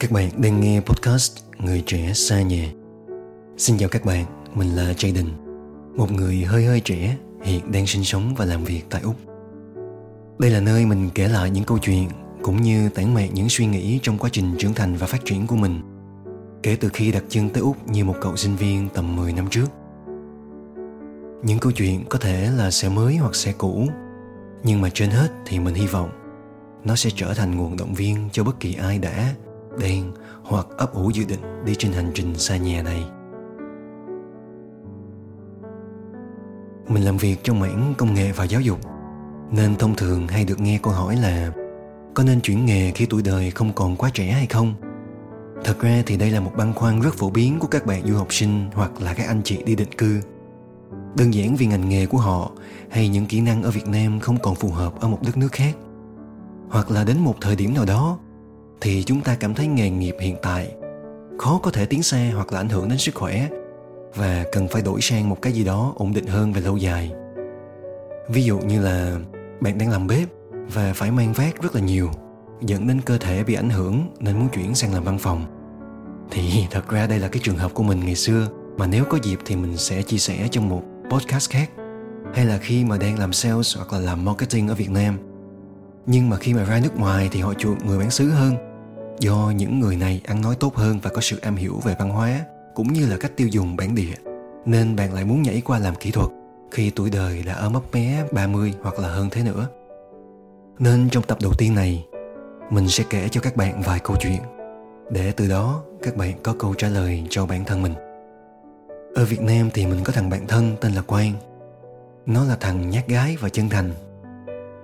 Các bạn đang nghe podcast Người trẻ xa nhà. Xin chào các bạn, mình là Jayden, một người hơi hơi trẻ hiện đang sinh sống và làm việc tại Úc. Đây là nơi mình kể lại những câu chuyện cũng như tản mạn những suy nghĩ trong quá trình trưởng thành và phát triển của mình kể từ khi đặt chân tới Úc như một cậu sinh viên tầm 10 năm trước. Những câu chuyện có thể là sẽ mới hoặc sẽ cũ, nhưng mà trên hết thì mình hy vọng nó sẽ trở thành nguồn động viên cho bất kỳ ai đã đang hoặc ấp ủ dự định đi trên hành trình xa nhà này. Mình làm việc trong mảng công nghệ và giáo dục, nên thông thường hay được nghe câu hỏi là có nên chuyển nghề khi tuổi đời không còn quá trẻ hay không? Thật ra thì đây là một băn khoăn rất phổ biến của các bạn du học sinh hoặc là các anh chị đi định cư. Đơn giản vì ngành nghề của họ hay những kỹ năng ở Việt Nam không còn phù hợp ở một đất nước khác. Hoặc là đến một thời điểm nào đó thì chúng ta cảm thấy nghề nghiệp hiện tại khó có thể tiến xa hoặc là ảnh hưởng đến sức khỏe và cần phải đổi sang một cái gì đó ổn định hơn về lâu dài. Ví dụ như là bạn đang làm bếp và phải mang vác rất là nhiều, dẫn đến cơ thể bị ảnh hưởng nên muốn chuyển sang làm văn phòng. Thì thật ra đây là cái trường hợp của mình ngày xưa, mà nếu có dịp thì mình sẽ chia sẻ trong một podcast khác. Hay là khi mà đang làm sales hoặc là làm marketing ở Việt Nam. Nhưng mà khi mà ra nước ngoài thì họ chuộng người bán xứ hơn do những người này ăn nói tốt hơn và có sự am hiểu về văn hóa cũng như là cách tiêu dùng bản địa nên bạn lại muốn nhảy qua làm kỹ thuật khi tuổi đời đã ở mấp mé 30 hoặc là hơn thế nữa. Nên trong tập đầu tiên này, mình sẽ kể cho các bạn vài câu chuyện để từ đó các bạn có câu trả lời cho bản thân mình. Ở Việt Nam thì mình có thằng bạn thân tên là Quang. Nó là thằng nhát gái và chân thành.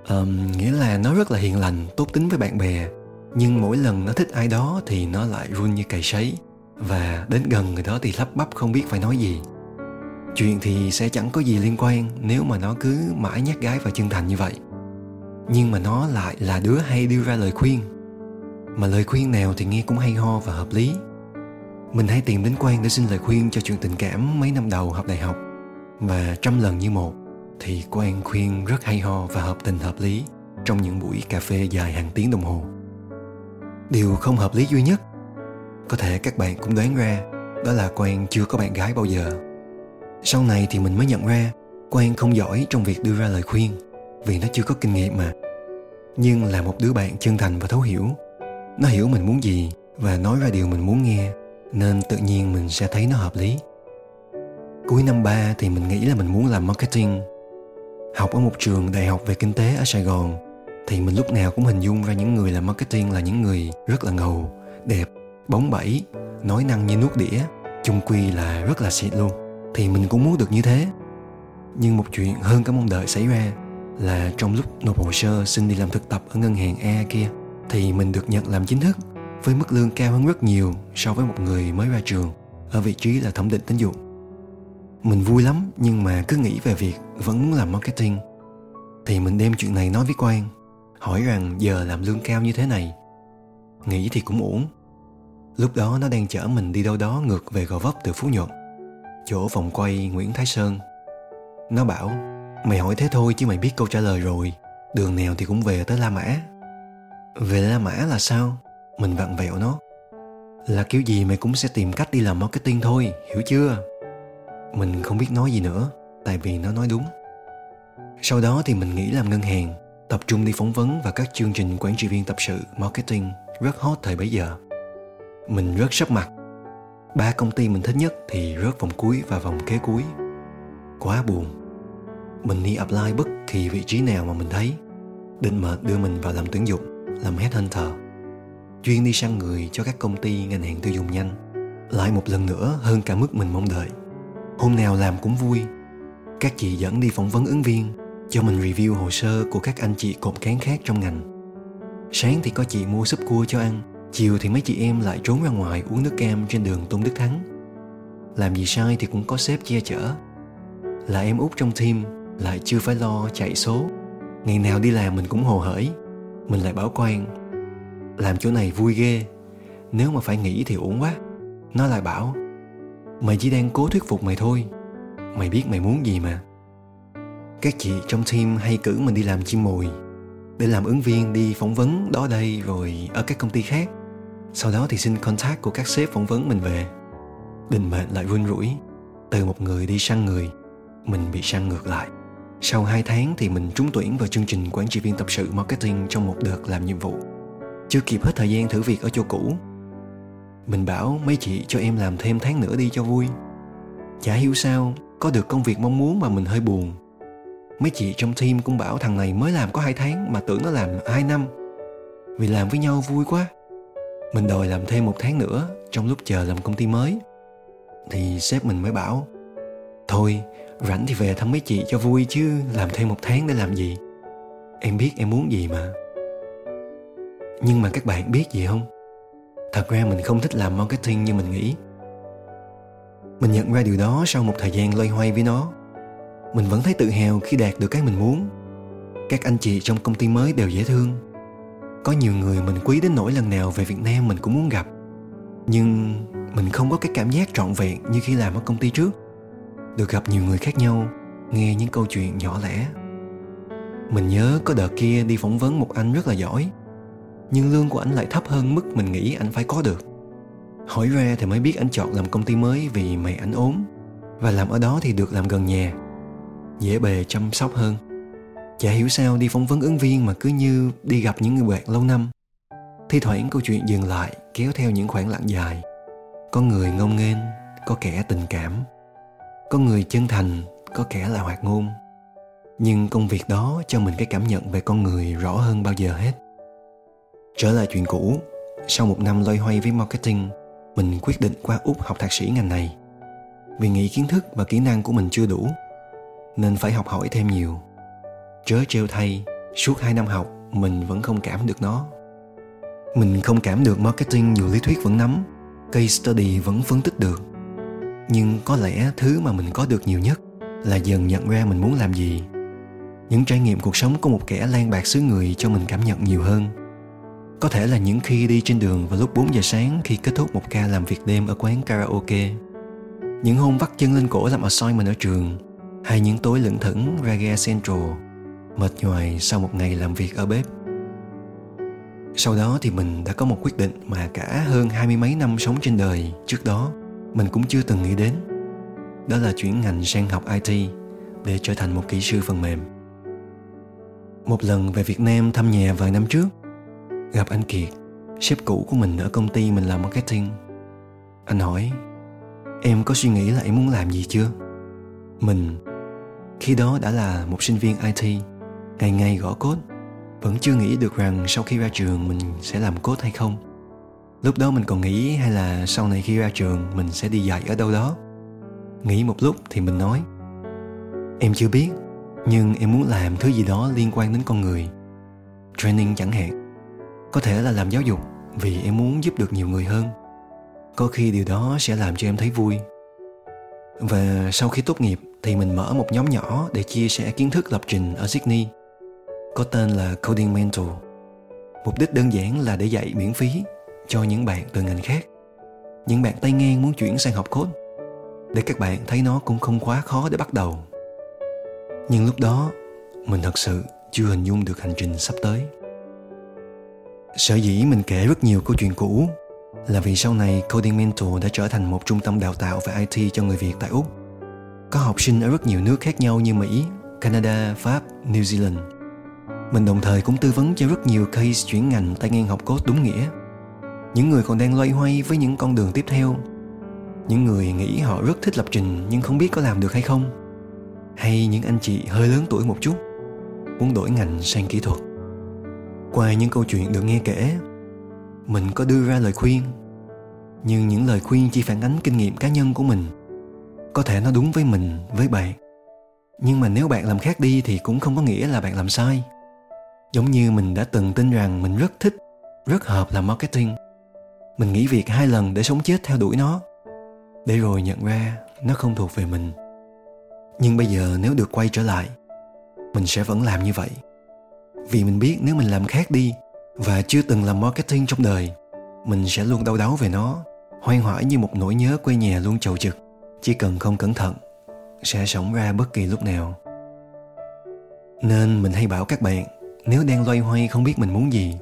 Um, nghĩa là nó rất là hiền lành, tốt tính với bạn bè nhưng mỗi lần nó thích ai đó thì nó lại run như cày sấy. Và đến gần người đó thì lắp bắp không biết phải nói gì. Chuyện thì sẽ chẳng có gì liên quan nếu mà nó cứ mãi nhát gái và chân thành như vậy. Nhưng mà nó lại là đứa hay đưa ra lời khuyên. Mà lời khuyên nào thì nghe cũng hay ho và hợp lý. Mình hay tìm đến quan để xin lời khuyên cho chuyện tình cảm mấy năm đầu học đại học. Và trăm lần như một, thì quan khuyên rất hay ho và hợp tình hợp lý trong những buổi cà phê dài hàng tiếng đồng hồ điều không hợp lý duy nhất có thể các bạn cũng đoán ra đó là quang chưa có bạn gái bao giờ. Sau này thì mình mới nhận ra quang không giỏi trong việc đưa ra lời khuyên vì nó chưa có kinh nghiệm mà. Nhưng là một đứa bạn chân thành và thấu hiểu. Nó hiểu mình muốn gì và nói ra điều mình muốn nghe, nên tự nhiên mình sẽ thấy nó hợp lý. Cuối năm ba thì mình nghĩ là mình muốn làm marketing, học ở một trường đại học về kinh tế ở sài gòn thì mình lúc nào cũng hình dung ra những người làm marketing là những người rất là ngầu, đẹp, bóng bẩy, nói năng như nuốt đĩa, chung quy là rất là xịn luôn. Thì mình cũng muốn được như thế. Nhưng một chuyện hơn cả mong đợi xảy ra là trong lúc nộp hồ sơ xin đi làm thực tập ở ngân hàng A kia, thì mình được nhận làm chính thức với mức lương cao hơn rất nhiều so với một người mới ra trường ở vị trí là thẩm định tín dụng. Mình vui lắm, nhưng mà cứ nghĩ về việc vẫn muốn làm marketing. Thì mình đem chuyện này nói với Quang hỏi rằng giờ làm lương cao như thế này nghĩ thì cũng uổng. Lúc đó nó đang chở mình đi đâu đó ngược về gò vấp từ phú nhuận. Chỗ vòng quay nguyễn thái sơn. Nó bảo, mày hỏi thế thôi chứ mày biết câu trả lời rồi. Đường nào thì cũng về tới la mã. Về la mã là sao? Mình vặn vẹo nó. Là kiểu gì mày cũng sẽ tìm cách đi làm marketing thôi, hiểu chưa? Mình không biết nói gì nữa, tại vì nó nói đúng. Sau đó thì mình nghĩ làm ngân hàng tập trung đi phỏng vấn và các chương trình quản trị viên tập sự marketing rất hot thời bấy giờ. Mình rất sắp mặt. Ba công ty mình thích nhất thì rớt vòng cuối và vòng kế cuối. Quá buồn. Mình đi apply bất kỳ vị trí nào mà mình thấy. Định mệnh đưa mình vào làm tuyển dụng, làm headhunter. Chuyên đi săn người cho các công ty ngành hàng tiêu dùng nhanh. Lại một lần nữa hơn cả mức mình mong đợi. Hôm nào làm cũng vui. Các chị dẫn đi phỏng vấn ứng viên cho mình review hồ sơ của các anh chị cộng cán khác trong ngành. Sáng thì có chị mua súp cua cho ăn, chiều thì mấy chị em lại trốn ra ngoài uống nước cam trên đường Tôn Đức Thắng. Làm gì sai thì cũng có sếp che chở. Là em út trong team, lại chưa phải lo chạy số. Ngày nào đi làm mình cũng hồ hởi. Mình lại bảo quan, làm chỗ này vui ghê, nếu mà phải nghỉ thì uổng quá. Nó lại bảo, mày chỉ đang cố thuyết phục mày thôi, mày biết mày muốn gì mà các chị trong team hay cử mình đi làm chim mồi. Để làm ứng viên đi phỏng vấn đó đây rồi ở các công ty khác. Sau đó thì xin contact của các sếp phỏng vấn mình về. Định mệnh lại vun rủi. Từ một người đi sang người, mình bị sang ngược lại. Sau 2 tháng thì mình trúng tuyển vào chương trình quản trị viên tập sự marketing trong một đợt làm nhiệm vụ. Chưa kịp hết thời gian thử việc ở chỗ cũ. Mình bảo mấy chị cho em làm thêm tháng nữa đi cho vui. Chả hiểu sao, có được công việc mong muốn mà mình hơi buồn mấy chị trong team cũng bảo thằng này mới làm có hai tháng mà tưởng nó làm hai năm. Vì làm với nhau vui quá. Mình đòi làm thêm một tháng nữa, trong lúc chờ làm công ty mới. Thì sếp mình mới bảo, thôi, rảnh thì về thăm mấy chị cho vui chứ làm thêm một tháng để làm gì? Em biết em muốn gì mà. Nhưng mà các bạn biết gì không? Thật ra mình không thích làm marketing như mình nghĩ. Mình nhận ra điều đó sau một thời gian loay hoay với nó mình vẫn thấy tự hào khi đạt được cái mình muốn. Các anh chị trong công ty mới đều dễ thương. Có nhiều người mình quý đến nỗi lần nào về việt nam mình cũng muốn gặp. Nhưng mình không có cái cảm giác trọn vẹn như khi làm ở công ty trước. Được gặp nhiều người khác nhau, nghe những câu chuyện nhỏ lẻ. Mình nhớ có đợt kia đi phỏng vấn một anh rất là giỏi, nhưng lương của anh lại thấp hơn mức mình nghĩ anh phải có được. Hỏi ra thì mới biết anh chọn làm công ty mới vì mẹ anh ốm, và làm ở đó thì được làm gần nhà dễ bề chăm sóc hơn. Chả hiểu sao đi phỏng vấn ứng viên mà cứ như đi gặp những người bạn lâu năm. Thi thoảng câu chuyện dừng lại, kéo theo những khoảng lặng dài. Có người ngông nghênh, có kẻ tình cảm. Có người chân thành, có kẻ là hoạt ngôn. Nhưng công việc đó cho mình cái cảm nhận về con người rõ hơn bao giờ hết. Trở lại chuyện cũ, sau một năm loay hoay với marketing, mình quyết định qua úc học thạc sĩ ngành này. Vì nghĩ kiến thức và kỹ năng của mình chưa đủ nên phải học hỏi thêm nhiều. Trớ trêu thay, suốt hai năm học, mình vẫn không cảm được nó. Mình không cảm được marketing nhiều lý thuyết vẫn nắm, case study vẫn phân tích được. Nhưng có lẽ thứ mà mình có được nhiều nhất là dần nhận ra mình muốn làm gì. Những trải nghiệm cuộc sống của một kẻ lang bạc xứ người cho mình cảm nhận nhiều hơn. Có thể là những khi đi trên đường vào lúc 4 giờ sáng khi kết thúc một ca làm việc đêm ở quán karaoke. Những hôm vắt chân lên cổ làm assignment ở trường hay những tối lững thững ra ga Central, mệt nhoài sau một ngày làm việc ở bếp. Sau đó thì mình đã có một quyết định mà cả hơn hai mươi mấy năm sống trên đời trước đó, mình cũng chưa từng nghĩ đến. Đó là chuyển ngành sang học IT để trở thành một kỹ sư phần mềm. Một lần về Việt Nam thăm nhà vài năm trước, gặp anh Kiệt, sếp cũ của mình ở công ty mình làm marketing. Anh hỏi, em có suy nghĩ là em muốn làm gì chưa? Mình khi đó đã là một sinh viên IT ngày ngày gõ code, vẫn chưa nghĩ được rằng sau khi ra trường mình sẽ làm code hay không. Lúc đó mình còn nghĩ hay là sau này khi ra trường mình sẽ đi dạy ở đâu đó. Nghĩ một lúc thì mình nói, em chưa biết, nhưng em muốn làm thứ gì đó liên quan đến con người. Training chẳng hạn. Có thể là làm giáo dục, vì em muốn giúp được nhiều người hơn. Có khi điều đó sẽ làm cho em thấy vui. Và sau khi tốt nghiệp thì mình mở một nhóm nhỏ để chia sẻ kiến thức lập trình ở Sydney, có tên là Coding Mentor. Mục đích đơn giản là để dạy miễn phí cho những bạn từ ngành khác. Những bạn tay ngang muốn chuyển sang học code, để các bạn thấy nó cũng không quá khó để bắt đầu. Nhưng lúc đó, mình thật sự chưa hình dung được hành trình sắp tới. Sở dĩ mình kể rất nhiều câu chuyện cũ là vì sau này Coding Mentor đã trở thành một trung tâm đào tạo về IT cho người Việt tại Úc. Có học sinh ở rất nhiều nước khác nhau như Mỹ, Canada, Pháp, New Zealand. Mình đồng thời cũng tư vấn cho rất nhiều case chuyển ngành tay ngang học cốt đúng nghĩa. Những người còn đang loay hoay với những con đường tiếp theo. Những người nghĩ họ rất thích lập trình nhưng không biết có làm được hay không. Hay những anh chị hơi lớn tuổi một chút, muốn đổi ngành sang kỹ thuật. Qua những câu chuyện được nghe kể, mình có đưa ra lời khuyên nhưng những lời khuyên chỉ phản ánh kinh nghiệm cá nhân của mình có thể nó đúng với mình, với bạn. Nhưng mà nếu bạn làm khác đi thì cũng không có nghĩa là bạn làm sai. Giống như mình đã từng tin rằng mình rất thích, rất hợp làm marketing. Mình nghỉ việc hai lần để sống chết theo đuổi nó. Để rồi nhận ra nó không thuộc về mình. Nhưng bây giờ nếu được quay trở lại, mình sẽ vẫn làm như vậy. Vì mình biết nếu mình làm khác đi và chưa từng làm marketing trong đời, mình sẽ luôn đau đáu về nó, hoang hoải như một nỗi nhớ quê nhà luôn chầu trực chỉ cần không cẩn thận, sẽ sống ra bất kỳ lúc nào. Nên mình hay bảo các bạn, nếu đang loay hoay không biết mình muốn gì,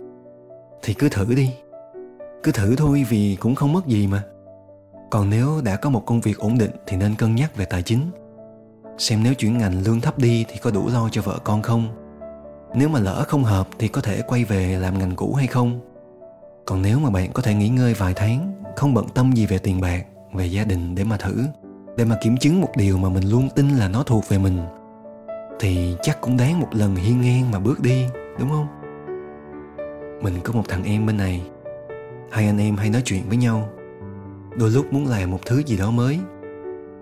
thì cứ thử đi. Cứ thử thôi vì cũng không mất gì mà. Còn nếu đã có một công việc ổn định thì nên cân nhắc về tài chính. Xem nếu chuyển ngành lương thấp đi thì có đủ lo cho vợ con không. Nếu mà lỡ không hợp thì có thể quay về làm ngành cũ hay không. Còn nếu mà bạn có thể nghỉ ngơi vài tháng, không bận tâm gì về tiền bạc, về gia đình để mà thử để mà kiểm chứng một điều mà mình luôn tin là nó thuộc về mình, thì chắc cũng đáng một lần hiên ngang mà bước đi, đúng không? Mình có một thằng em bên này. Hai anh em hay nói chuyện với nhau. Đôi lúc muốn làm một thứ gì đó mới,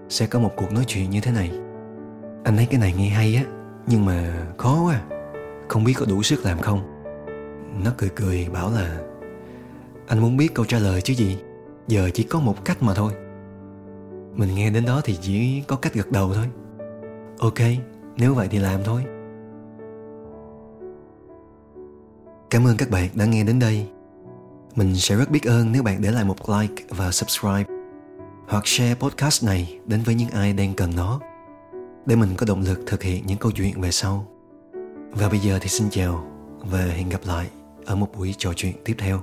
sẽ có một cuộc nói chuyện như thế này. Anh thấy cái này nghe hay á, nhưng mà khó quá, không biết có đủ sức làm không. Nó cười cười bảo là, anh muốn biết câu trả lời chứ gì? Giờ chỉ có một cách mà thôi mình nghe đến đó thì chỉ có cách gật đầu thôi. Ok, nếu vậy thì làm thôi. Cảm ơn các bạn đã nghe đến đây. Mình sẽ rất biết ơn nếu bạn để lại một like và subscribe, hoặc share podcast này đến với những ai đang cần nó, để mình có động lực thực hiện những câu chuyện về sau. Và bây giờ thì xin chào và hẹn gặp lại ở một buổi trò chuyện tiếp theo.